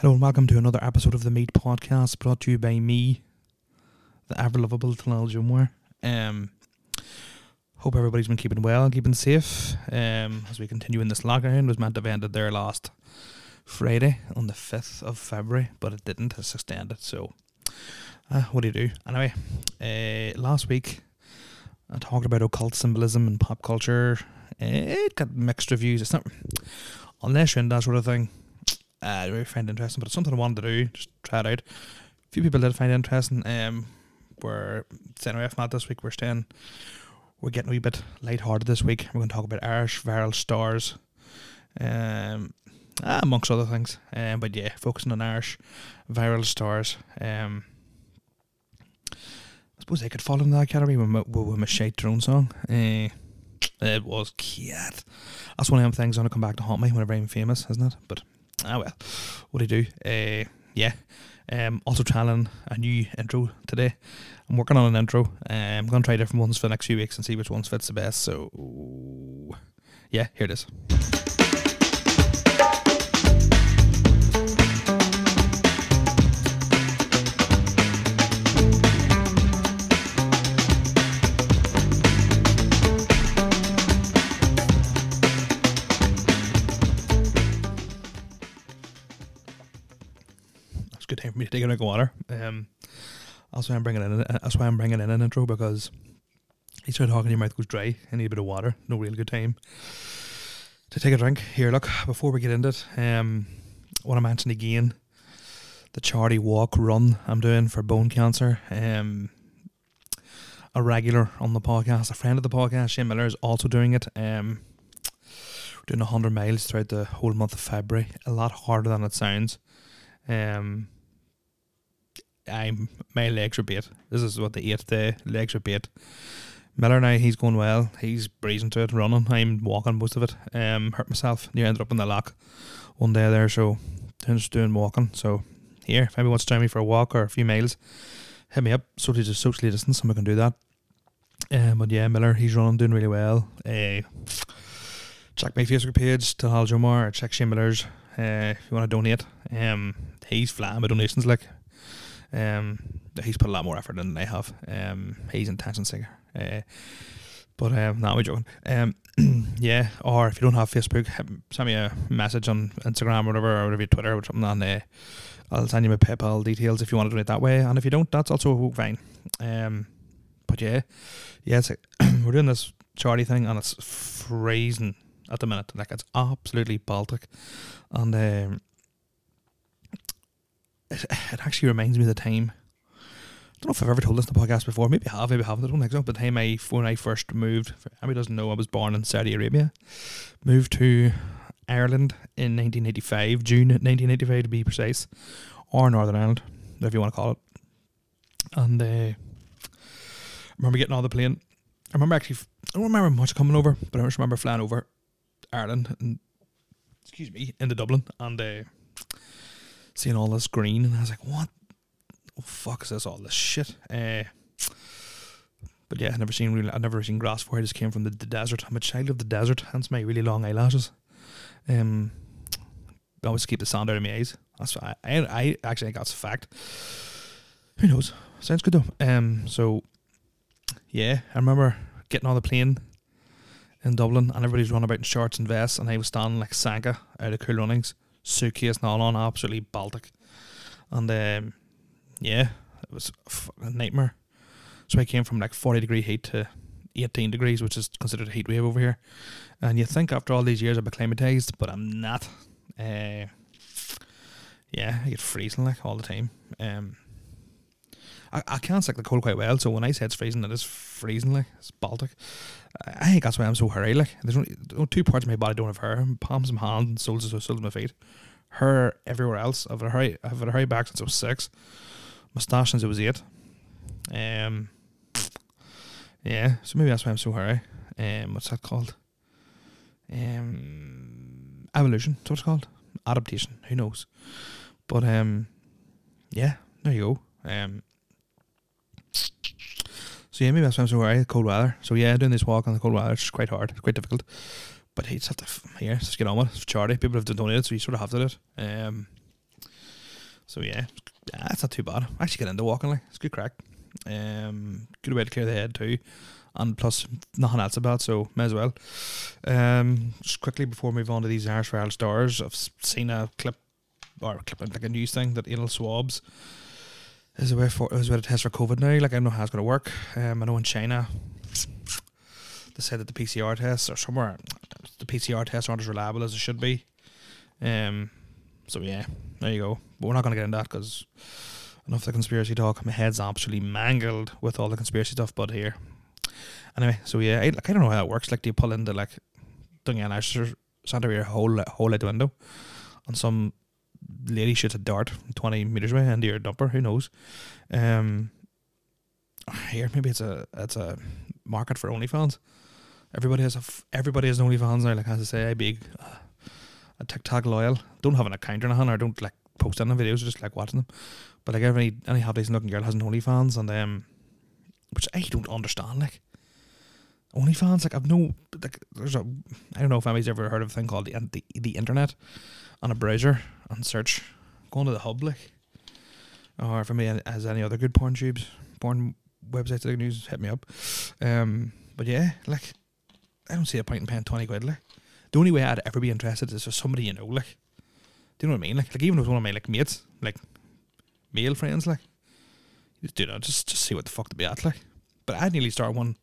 Hello and welcome to another episode of the Meat Podcast brought to you by me, the ever lovable Tanal Jumware. Um, hope everybody's been keeping well, keeping safe um, as we continue in this lockdown. It was meant to have ended there last Friday on the 5th of February, but it didn't. It's extended. So, uh, what do you do? Anyway, uh, last week I talked about occult symbolism and pop culture. It got mixed reviews. It's not, unless you're in that sort of thing uh, I really find it interesting, but it's something I wanted to do. Just try it out. A few people did find it interesting. Um, we're staying away from that this week. We're staying. We're getting a wee bit light-hearted this week. We're going to talk about Irish viral stars, um, ah, amongst other things. Um, but yeah, focusing on Irish viral stars. Um, I suppose they could fall in that category with my, with my shite drone song. Uh, it was cute. That's one of them things going to come back to haunt me whenever I'm famous, isn't it? But ah well, what do you do? Uh, yeah. Um, also trialing a new intro today. I'm working on an intro. Um, I'm going to try different ones for the next few weeks and see which ones fits the best. So, yeah, here it is. Good time for me to take a drink of water. Um, that's why I'm bringing in. That's why I'm bringing in an intro because you start talking, your mouth goes dry. I need a bit of water. No real good time to take a drink. Here, look. Before we get into it, um, I want to mention again the charity walk run I'm doing for bone cancer. Um, a regular on the podcast, a friend of the podcast, Shane Miller, is also doing it. Um, we're doing hundred miles throughout the whole month of February. A lot harder than it sounds. Um, I'm my legs are bait. This is what the eighth day. Legs are bait. Miller now he's going well. He's breezing to it, running. I'm walking most of it. Um, hurt myself. Near ended up in the lock one day there. So I'm just doing walking. So here, if anybody wants to join me for a walk or a few miles, hit me up. So to just socially distance, and we can do that. Um, but yeah, Miller he's running, doing really well. Uh, check my Facebook page to Hal Jomar check Shane Miller's uh, if you want to donate. Um, he's flying with donations like. Um, he's put a lot more effort in than I have. Um, he's intention seeker. Uh, but um, no, we're joking. Um, yeah, or if you don't have Facebook, send me a message on Instagram or whatever, or whatever Twitter or something, and uh, I'll send you my PayPal details if you want to donate that way. And if you don't, that's also fine. Um, but yeah, yeah, we're doing this charity thing, and it's freezing at the minute. Like it's absolutely Baltic, and um, it, it actually reminds me of the time. I don't know if I've ever told this in the podcast before. Maybe I have, maybe I haven't. I don't think so. But the time I, when I first moved, for anybody doesn't know, I was born in Saudi Arabia. Moved to Ireland in 1985, June 1985 to be precise, or Northern Ireland, whatever you want to call it. And uh, I remember getting on the plane. I remember actually, I don't remember much coming over, but I just remember flying over Ireland and, excuse me, into Dublin and uh, seeing all this green. And I was like, what oh, fuck is this all this shit? Uh, but yeah, I've never seen really—I've never seen grass before. I just came from the, the desert. I'm a child of the desert, hence my really long eyelashes. Um, I always keep the sand out of my eyes. That's I, I, I actually think that's a fact. Who knows? Sounds good though. Um, so yeah, I remember getting on the plane in Dublin, and everybody's running about in shorts and vests, and I was standing like Sanka out of Cool Runnings, suitcase and all on, absolutely Baltic. And um, yeah, it was a nightmare. So I came from like 40 degree heat to 18 degrees, which is considered a heat wave over here. And you think after all these years I've acclimatized, but I'm not. Uh, yeah, I get freezing like all the time. Um, I, I can't stick the cold quite well, so when I say it's freezing, it is freezing like it's Baltic. I, think that's why I'm so hairy. Like there's only, two parts of my body don't have hair: palms my hands and soles of, soles of my feet. Hair everywhere else. I've had a hairy, I've had a hairy back since I was six. Moustache since I was eight. Um, yeah, so maybe that's why I'm so hairy. Um, what's that called? Um, evolution. That's what it's called. Adaptation. Who knows? But um, yeah, there you go. Um, so yeah, maybe that's why I'm so hairy. Cold weather. So yeah, doing this walk on the cold weather is quite hard. It's quite difficult. But hey, just have to yeah, just get on with it. It's charity. People have done donated, so you sort of have to do it. Um, So yeah, that's not too bad. I actually get into walking like it's good crack. Um, good way to clear the head too, and plus nothing else about, so may as well. Um, just quickly before we move on to these Irish viral stars, I've seen a clip or a clip like a news thing that anal swabs is a way for is way to test for COVID now. Like I know how it's going to work. Um, I know in China they said that the PCR tests or somewhere the PCR tests aren't as reliable as it should be. Um, so yeah, there you go. But we're not going to get into that because enough of the conspiracy talk. My head's absolutely mangled with all the conspiracy stuff. But here, anyway. So yeah, I, like I don't know how that works. Like, do you pull into like Dungan Santa your whole whole out the window, on some lady shoots a dart twenty meters away into your dumper? Who knows? Um, here maybe it's a it's a market for OnlyFans. Everybody has a f- everybody has an OnlyFans now. Like as I say, I big uh, a TikTok loyal. Don't have an account or anything, or don't like post any videos. I Just like watching them. But like every any half decent looking girl has an OnlyFans, and um, which I don't understand. Like OnlyFans, like I've no like there's a I don't know if anybody's ever heard of a thing called the the, the internet on a browser and search go onto the hub like or if anybody has any other good porn tubes, porn websites that I can use, hit me up. Um, but yeah, like I don't see a point in paying twenty quid. Like the only way I'd ever be interested is for somebody you know. Like, do you know what I mean? Like, like even with one of my like mates, like male friends, like, you just do know, just just see what the fuck to be at. Like, but I'd nearly start one.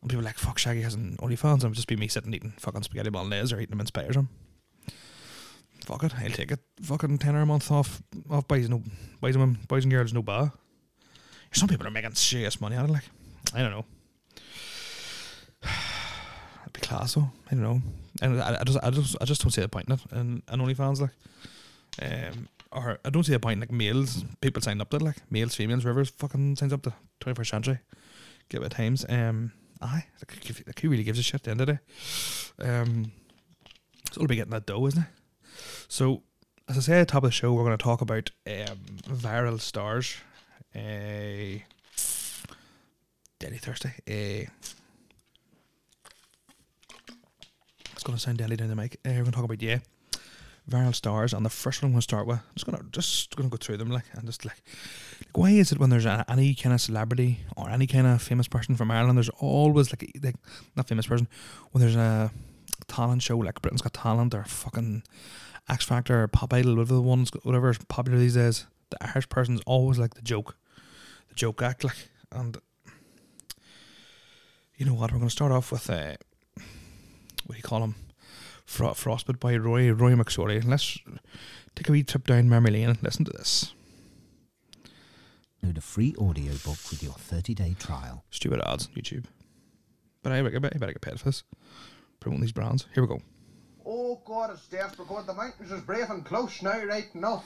And people like, fuck, Shaggy has an OnlyFans. And it would just be me sitting eating fucking spaghetti bolognese or eating them in spiders. Or Fuck it, I'll take it. Fucking tenner a month off off boys no boys and boys and girls no bar. Some people are making serious money out of it. Like I don't know. It'd be class though. I don't know. And I, I just I just I just don't see the point in it. And and OnlyFans like, um, or I don't see the point in like males people sign up to like males, females, whoever fucking signs up to twenty first century. Give it times. Um, aye, like, like who really gives a shit at the end of the day? Um, it's all about getting that dough, isn't it? So, as I say at the top of the show, we're going to talk about um, viral stars. Uh, Daily Thursday. Uh, it's going to sound deadly down the mic. Uh, we're going to talk about, yeah, viral stars. And the first one I'm going to start with, I'm just going to just going to go through them, like, and just like, like, why is it when there's a, any kind of celebrity or any kind of famous person from Ireland, there's always like, like not famous person, when there's a talent show like Britain's Got Talent or fucking X Factor or Pop Idol, whatever the ones, whatever is popular these days, the Irish person's always like the joke, the joke act, like, and you know what? We're going to start off with uh, what do you call him? Fro- Frostbite by Roy Roy McSorley. Let's take a wee trip down memory lane and listen to this. Download a free audiobook with your 30-day trial. Stupid ads on YouTube. But I better, I better get paid for this. Promoting these brands. Here we go. Oh God, it's desperate because the mountains is brave and close now, right enough.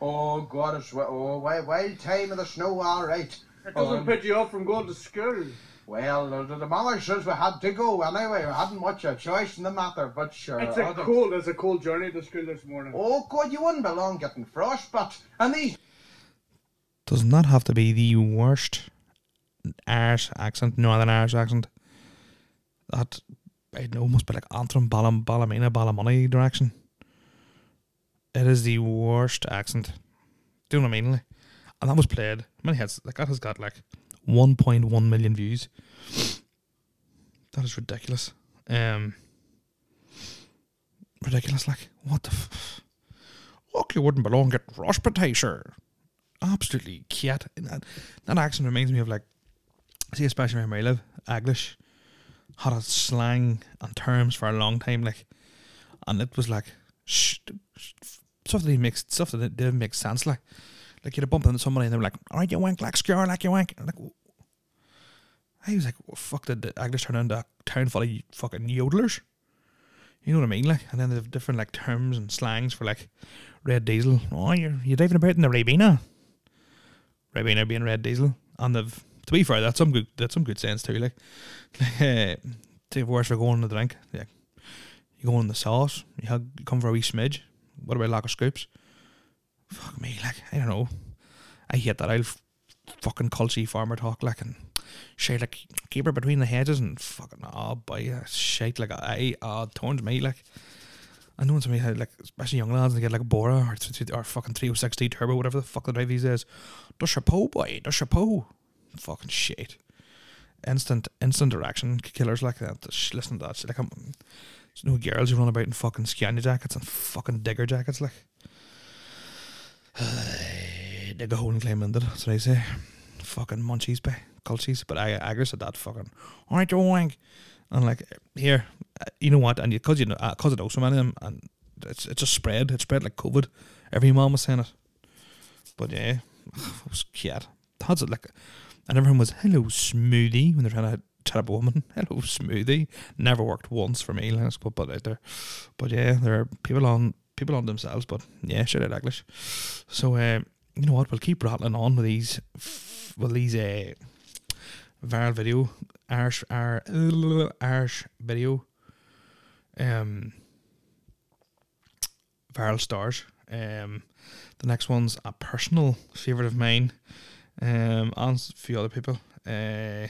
Oh God, it's wi- oh wild, wild time of the snow, all right. It doesn't Um, put you off from going to school. Well, the, the mother says we had to go anyway. We hadn't much a choice in the matter, but sure. It's a other- cold, it's a cold journey to school this morning. Oh God, you wouldn't be long getting frostbite. And these Doesn't have to be the worst Irish accent, Northern Irish accent? That I know must be like Antrim, Ballam, Ballymena, Ballymoney direction. It is the worst accent. Do you know what I mean? And that was played. Many heads. like that has got like one point one million views. That is ridiculous. Um, ridiculous. Like what the. F- Look, you wouldn't belong getting frostbite, sir absolutely cat. That, that accent reminds me of like, see, especially where I live, English had a slang and terms for a long time, like, and it was like sh- stuff that didn't make stuff that didn't make sense, like, like you'd bump into somebody and they were like, "All right, you wank like scar like you wank." And like, I was like, well, "Fuck!" Did the English turn into a town full of fucking yodelers? You know what I mean? Like, and then they have different like terms and slangs for like red diesel. Oh, you're you're driving about in the Ribena. Ribena being red diesel. And they've to be fair, that's some good that's some good sense too. Like, take worse for going to the drink. Yeah, you go in the sauce. You, have, you come for a wee smidge. What about lack of scoops? Fuck me, like I don't know. I hate that. I'll fucking culty farmer talk like and shit like keep her between the hedges and fucking oh boy shit like I uh turns me like I know somebody had like, especially young lads, they get like a Bora or, or fucking 306D turbo, whatever the fuck they drive these days. The chapeau, boy, the chapeau. Fucking shit. Instant, instant erection killers like that. Sh- Listen to that. Like, I'm, there's no girls who run about in fucking Scania jackets and fucking digger jackets, like. Dig a hole and climb into it, that's what I say. Fucking munchies, by culchies. But I, I said that fucking, I don't and like here, uh, you know what? And because you know, because uh, I know so many of them, um, and it's it's just spread. It spread like COVID. Every mom was saying it. But yeah, it was cute. That's it. Like, and everyone was hello smoothie when they're trying to chat a woman. Hello smoothie. Never worked once for me. Let's put that out there. But yeah, there are people on people on themselves. But yeah, shit out English. So um, you know what? We'll keep rattling on with these. With these uh, viral video Irish Irish video um viral stars um the next one's a personal favorite of mine um and a few other people uh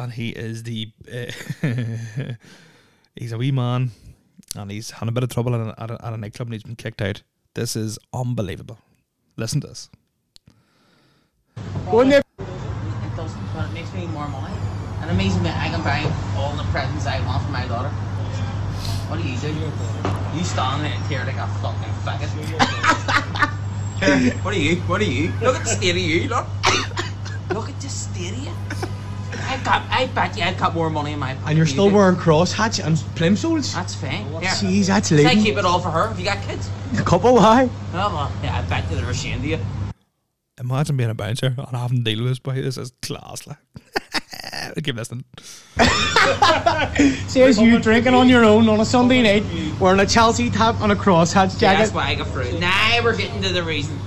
and he is the uh, he's a wee man and he's had a bit of trouble at a, at, a, at a nightclub and he's been kicked out this is unbelievable listen to this Wouldn't it? It doesn't, but it makes me more money. And it means that I can buy all the presents I want for my daughter. What do you do? You stand there here like a fucking faggot. what are you? What are you? Look at the state of you, look. look at the state of you. I got, I bet you I got more money in my pocket. And you're still you do. wearing cross hats and plimsolls? That's fine. Here. Jeez, that's Say lady. keep it all for her. Have you got kids? A couple, high. Oh, well, yeah, I bet you they're ashamed of you. Imagine being a bouncer and having to deal with this boy. This is class, like. Keep listening. Says you drinking on your own on a Sunday night, wearing a Chelsea top and a cross hat Yeah, that's jacket. why I got through. Now we're getting to the reason.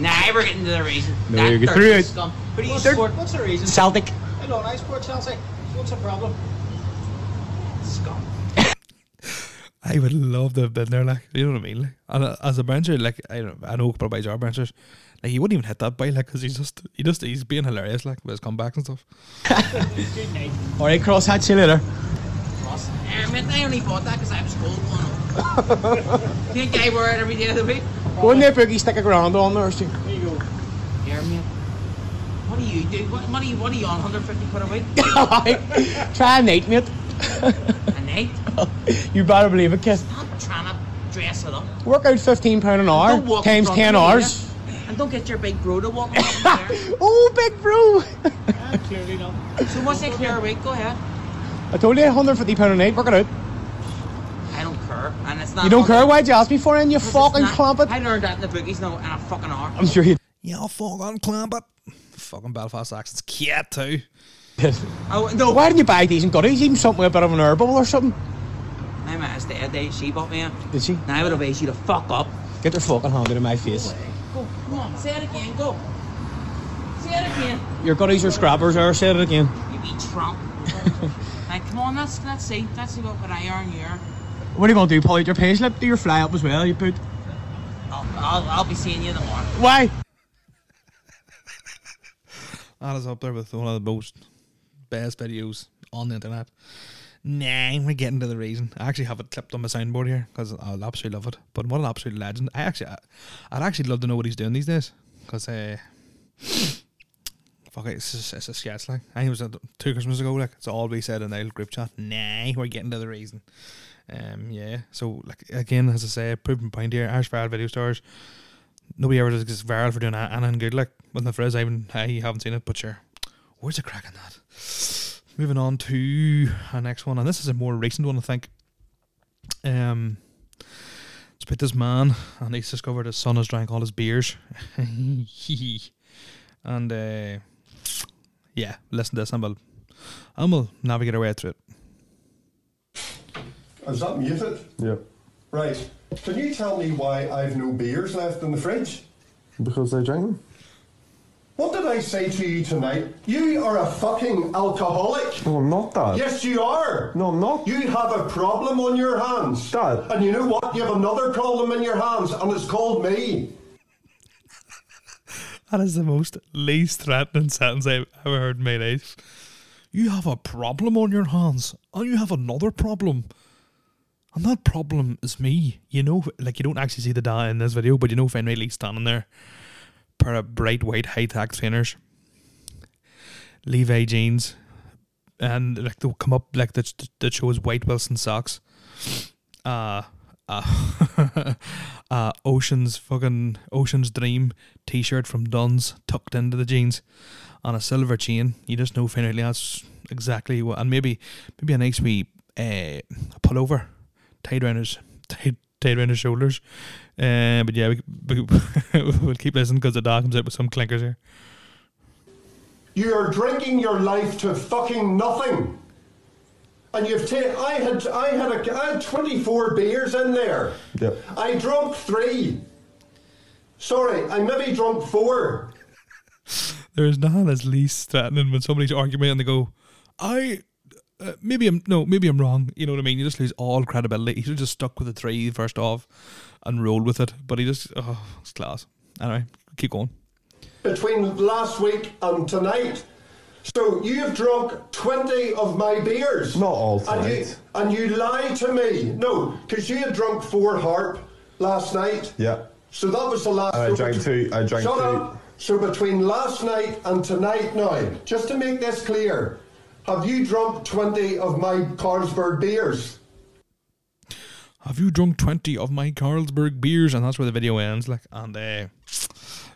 Now we're getting to the reason. No, That you get dirty through it. Scum. Who do you They're- support? What's the reason? Celtic. Hello, I support Chelsea. What's the problem? Scum. I would love to have been there, like you know what I mean. Like, and uh, as a bouncer, like I don't, I know a couple of boys are bouncers. Like he wouldn't even hit that boy, like because he's just, he just, he's being hilarious, like with his comebacks and stuff. All right, cross hat. See you later. Cross. Um, I only bought that because I was cold one. Think I wear it every day of the week? Wouldn't that boogie stick a grand on there? Stu? There you go. Here, mate. What do you do? What, what, are you, what are you on? 150 quid a week? Alright, Try a night, mate. a night? you better believe it, kid. Stop trying to dress it up. Work out fifteen pound an hour times ten me, hours. Yeah? And don't get your big bro to walk around there. oh, big bro! Ah, clearly not. So what's that clear a week? Go ahead. I told you, 150 pound a night. Work it out. I don't care. And it's not You don't care? Why'd you ask me for it? And you Because fucking not- clamp it. I learned that in the boogies now in a fucking hour. I'm sure you. Yeah, I'll fucking clamp it. Fucking Belfast accent's cute too. Oh, no. Why didn't you buy these and goodies? Even something with a bit of an air bubble or something. My man's dead. They, she bought me a. Did she? Now I would obey you to fuck up. Get their fucking hand out of my face. Go, come on, say it again, go. Say it again. Your goodies are scrappers, or say it again. You be Trump. like, come on, let's let's see. Let's see what, what I earn here. What are you going to do? Pull out your pay slip? Do your fly up as well, you put? I'll, I'll, I'll be seeing you tomorrow. Why? That is up there with one of the most best videos on the internet. Nah, we're getting to the reason. I actually have it clipped on my soundboard here because I'll absolutely love it. But what an absolute legend! I actually, I, I'd actually love to know what he's doing these days because, uh, fuck it, it's just, it's a sketch like. I think it was two Christmas ago. Like it's all we said in the group chat. Nah, we're getting to the reason. Um, yeah. So like again, as I say, proven point here. Irish viral video stars. Nobody ever does gets viral for doing that anything good. Like with the Frizz, I even I haven't seen it, but sure. Where's the crack on that? Moving on to our next one, and this is a more recent one, I think. Um, it's about this man, and he's discovered his son has drank all his beers, and uh, yeah, listen to this, and we'll, and we'll navigate our way through it. Is that muted? Yeah, Right. Can you tell me why I've no beers left in the fridge? because I drank them. What did I say to you tonight? You are a fucking alcoholic. No, I'm not, Dad. Yes, you are. No, I'm not. You have a problem on your hands. Dad. And you know what? You have another problem in your hands, and it's called me. That is the most least threatening sentence I've ever heard in my life. You have a problem on your hands, and you have another problem. And that problem is me. You know, like you don't actually see the dad in this video, but you know Finn Riley standing there, pair of bright white high tech trainers, Levi jeans, and like they'll come up like that that shows white Wilson socks. Uh uh, uh Ocean's fucking Ocean's Dream t shirt from Dunnes tucked into the jeans on a silver chain. You just know Finn Riley that's exactly what and maybe maybe a nice wee uh pullover tied around his tied, tied around his shoulders. Uh, but yeah, we, we, we'll keep listening because the dog comes out with some clinkers here. You're drinking your life to fucking nothing. And you've taken. I had. I had. A, I had 24 beers in there. Yeah. I drunk three. Sorry, I maybe drunk four. There is nothing as least threatening when somebody's arguing and they go, "I." Uh, maybe I'm no, maybe I'm wrong. You know what I mean? You just lose all credibility. He should have just stuck with the three first off and rolled with it. But he just, oh, it's class. Anyway, keep going. between last week and tonight. So you've drunk 20 of my beers. Not all And you, tonight. and you lied to me. No, because you had drunk four harp last night. Yeah. So that was the last. And I so drank two- I drank Shut two. up. So between last night and tonight now, just to make this clear, have you drunk 20 of my Carlsberg beers? Have you drunk 20 of my Carlsberg beers? And that's where the video ends. Like, and uh,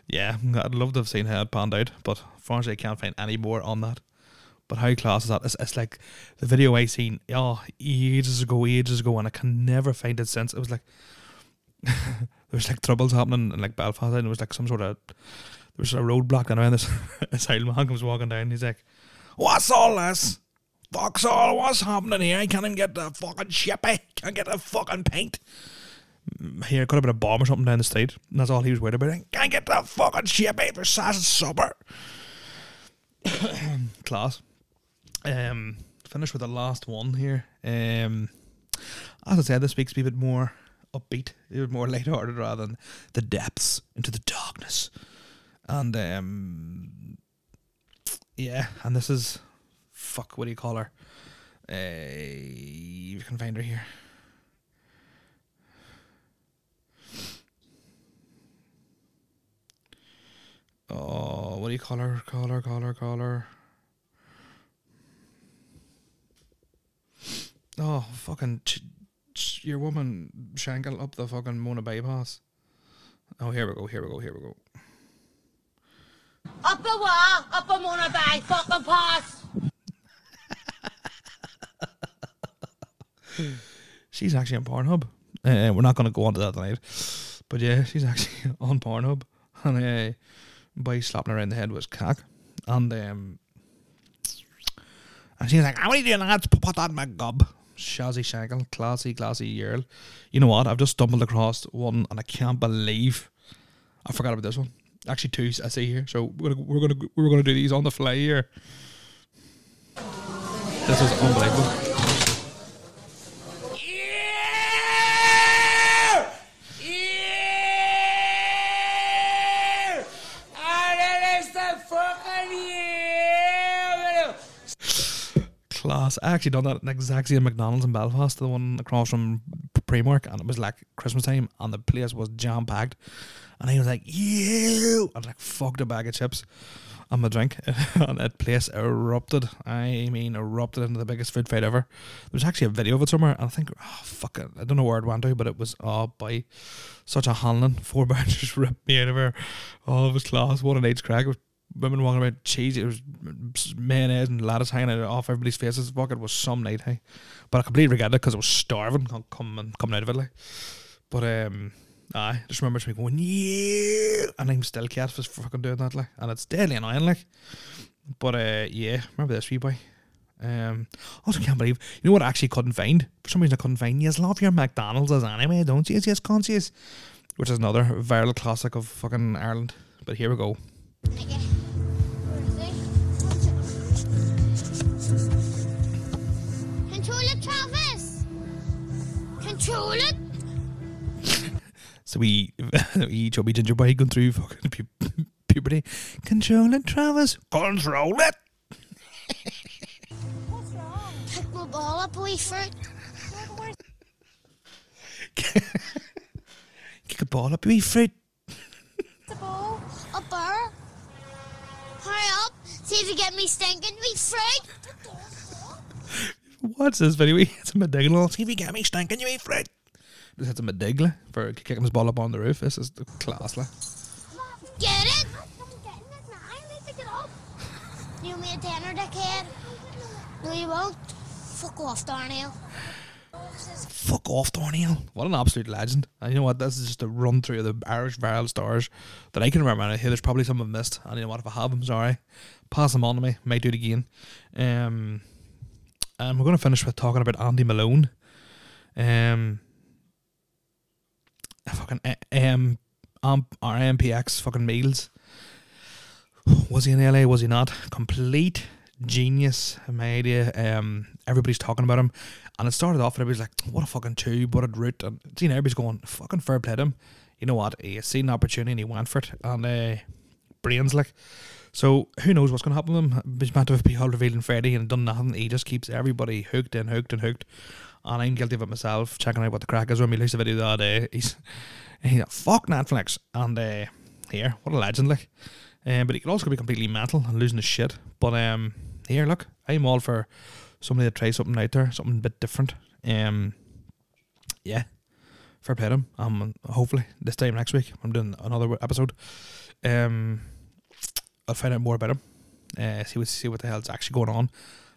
yeah, I'd love to have seen how it panned out, but unfortunately, I can't find any more on that. But how class is that? It's, it's like the video I seen, oh, ages ago, ages ago, and I can never find it since. It was like, there was like troubles happening in like Belfast, and it was like some sort of, there was a roadblock, and around this, this old man comes walking down, he's like, What's all this? Fuck's all, what's happening here? I can't even get the fucking shippy. Can't get the fucking paint. Mm, Here, could have been a bomb or something down the street. And that's all he was worried about. I Can't get the fucking shippy for sausage supper. Class. Um, finish with the last one here. Um, as I said, this week's be a bit more upbeat, a bit more lighthearted rather than the depths into the darkness. And um, yeah, and this is fuck. What do you call her? Uh, you can find her here. Oh, what do you call her? Call her, call her, call her. Oh, fucking ch- ch- your woman shangle up the fucking Mona bypass. Oh, here we go, here we go, here we go. Up a wall, up a Mona Bay, fucking pass. She's actually on Pornhub. Uh, we're not going to go on to that tonight. But yeah, she's actually on Pornhub. And uh, by slapping her around the head was cock. And um, and she's like, How are you doing, lads? Put that in my gob. Shazzy Shangle, classy, classy girl. You know what? I've just stumbled across one and I can't believe I forgot about this one. Actually, two I see here. So we're gonna we're gonna we're gonna do these on the fly here. This is unbelievable. class. I actually done that at the exact same McDonald's in Belfast, the one across from Primark, and it was like Christmas time, and the place was jam packed. And he was like, "You," and like fucked a bag of chips and my drink, and that place erupted. I mean, erupted into the biggest food fight ever. There's actually a video of it somewhere, and I think, oh fuck it, I don't know where it went to, but it was oh by such a handling. Four just ripped me out of her. Oh, it was class. What an age crack. It was women walking around cheese. It was mayonnaise and lettuce hanging out off everybody's faces. Fuck, it was some night, hey. But I completely regret it because I was starving com- coming coming out of it, like. But um, I just remember me going yeah, and I'm still cat for fucking doing that, like, and it's deadly annoying, like. But uh, yeah, remember this wee boy. Um, also can't believe you know what I actually couldn't find for some reason I couldn't find. Yes, love your McDonald's as anime, don't you? Yes, can't you? Which is another viral classic of fucking Ireland. But here we go. Control it. So we, we chubby ginger boy going through fucking pu- puberty. Control it, Travis. Control it. What's wrong? Pick my ball up, wee fruit. Kick a ball up, wee fruit. The ball. A burr. Hurry up. See if you get me stinking me fruit. What's this video? It's a Medigla. See if you get me stinking, you eat fruit. Just hits a Medigla for kicking his ball up on the roof. This is the class, like. Get it? I'm getting it now. I need to get up. You me a tenner, dickhead. No, you won't. Fuck off, Darnell. Fuck off, Darnell. What an absolute legend. And you know what? This is just a run through of the Irish viral stars that I can remember. And I hear there's probably some I've missed. And you know what? If I have them, sorry. Pass them on to me. Might do it again. Um, and we're going to finish with talking about Andy Malone. Um, fucking A- AM, um, or MPX fucking meals. Was he in LA? Was he not? Complete genius. My idea. Um, everybody's talking about him, and it started off and everybody's like, "What a fucking tube! What a route!" And you everybody's going, "Fucking fair play to him." You know what? He seen an opportunity and he went for it, and uh, brains like. So who knows what's going to happen with him? He's meant to been all revealed on Friday and done nothing. He just keeps everybody hooked and hooked and hooked. And I'm guilty of it myself, checking out what the crack is when we released a video the other day. He's, he's like, fuck Netflix. And uh, here, what a legend, like. Um, but he could also be completely mental and losing his shit. But um, here, look, I'm all for somebody to try something out there, something a bit different. Um, yeah, fair play to him. Um, hopefully this time next week I'm doing another episode. Um, I'll find out more about him. Uh, see what see what the hell's actually going on.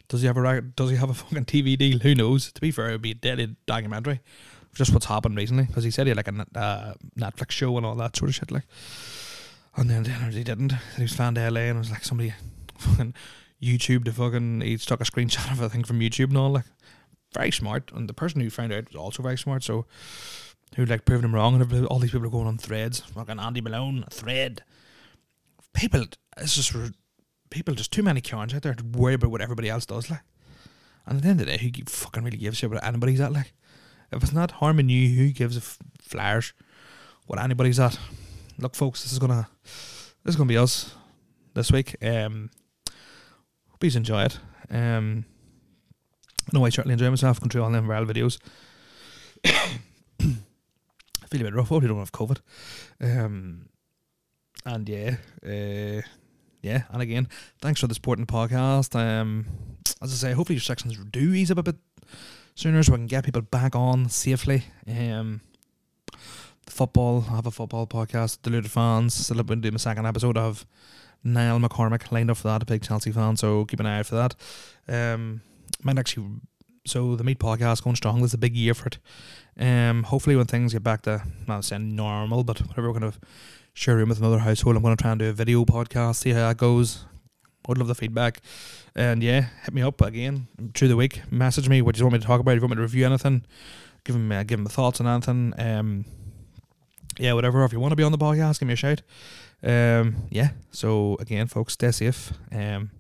Does he have a does he have a fucking TV deal? Who knows? To be fair, it would be a deadly documentary. Just what's happened recently, because he said he had like a uh, Netflix show and all that sort of shit. Like, and then, then he didn't. He was found LA and it was like somebody fucking YouTube the fucking he stuck a screenshot of a thing from YouTube and all like very smart. And the person who found out was also very smart. So who like proved him wrong and all these people are going on threads. Fucking Andy Malone, thread. People, it's just people. Just too many cons out there to worry about what everybody else does. Like, and at the end of the day, who fucking really gives a shit what anybody's at? Like, if it's not harming you, who gives a f- flowers what anybody's at? Look, folks, this is gonna this is gonna be us this week. Um, hope you enjoy it. Um, I know I certainly enjoy myself going through all them viral videos. I feel a bit rough. You don't have COVID. Um, and yeah, uh, yeah, and again, thanks for the support in the podcast. Um, as I say, hopefully your sections do ease up a bit sooner so we can get people back on safely. Um, the football, I have a football podcast, Deluded Fans. Still been doing my second episode of Niall McCormick lined up for that, a big Chelsea fan, so keep an eye out for that. Um, might actually, so the Meat podcast going strong. This is a big year for it. Um, hopefully when things get back to, not saying normal, but whatever we're going to share room with another household, I'm going to try and do a video podcast, see how that goes. I'd love the feedback. And yeah, hit me up again through the week. Message me what you want me to talk about. If you want me to review anything, give me uh, give me thoughts on anything. Um, yeah, whatever. If you want to be on the podcast, give me a shout. Um, yeah. So again, folks, stay safe. Um,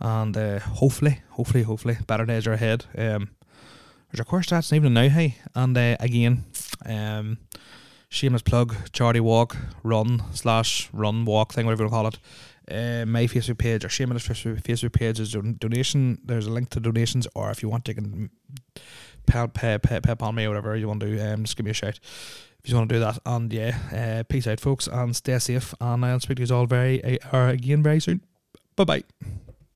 and uh, hopefully, hopefully, hopefully, better days are ahead. Um, there's a course stats even now, hey. And uh, again, um, shameless plug: charity walk, run slash run walk thing, whatever you call it. Uh, my Facebook page or shameless Facebook page is don- donation. There's a link to donations, or if you want, you can pay pay pay, pay upon me or whatever you want to do. Um, just give me a shout if you want to do that. And yeah, uh, peace out, folks, and stay safe. And I'll speak to you all very uh, again very soon. Bye bye.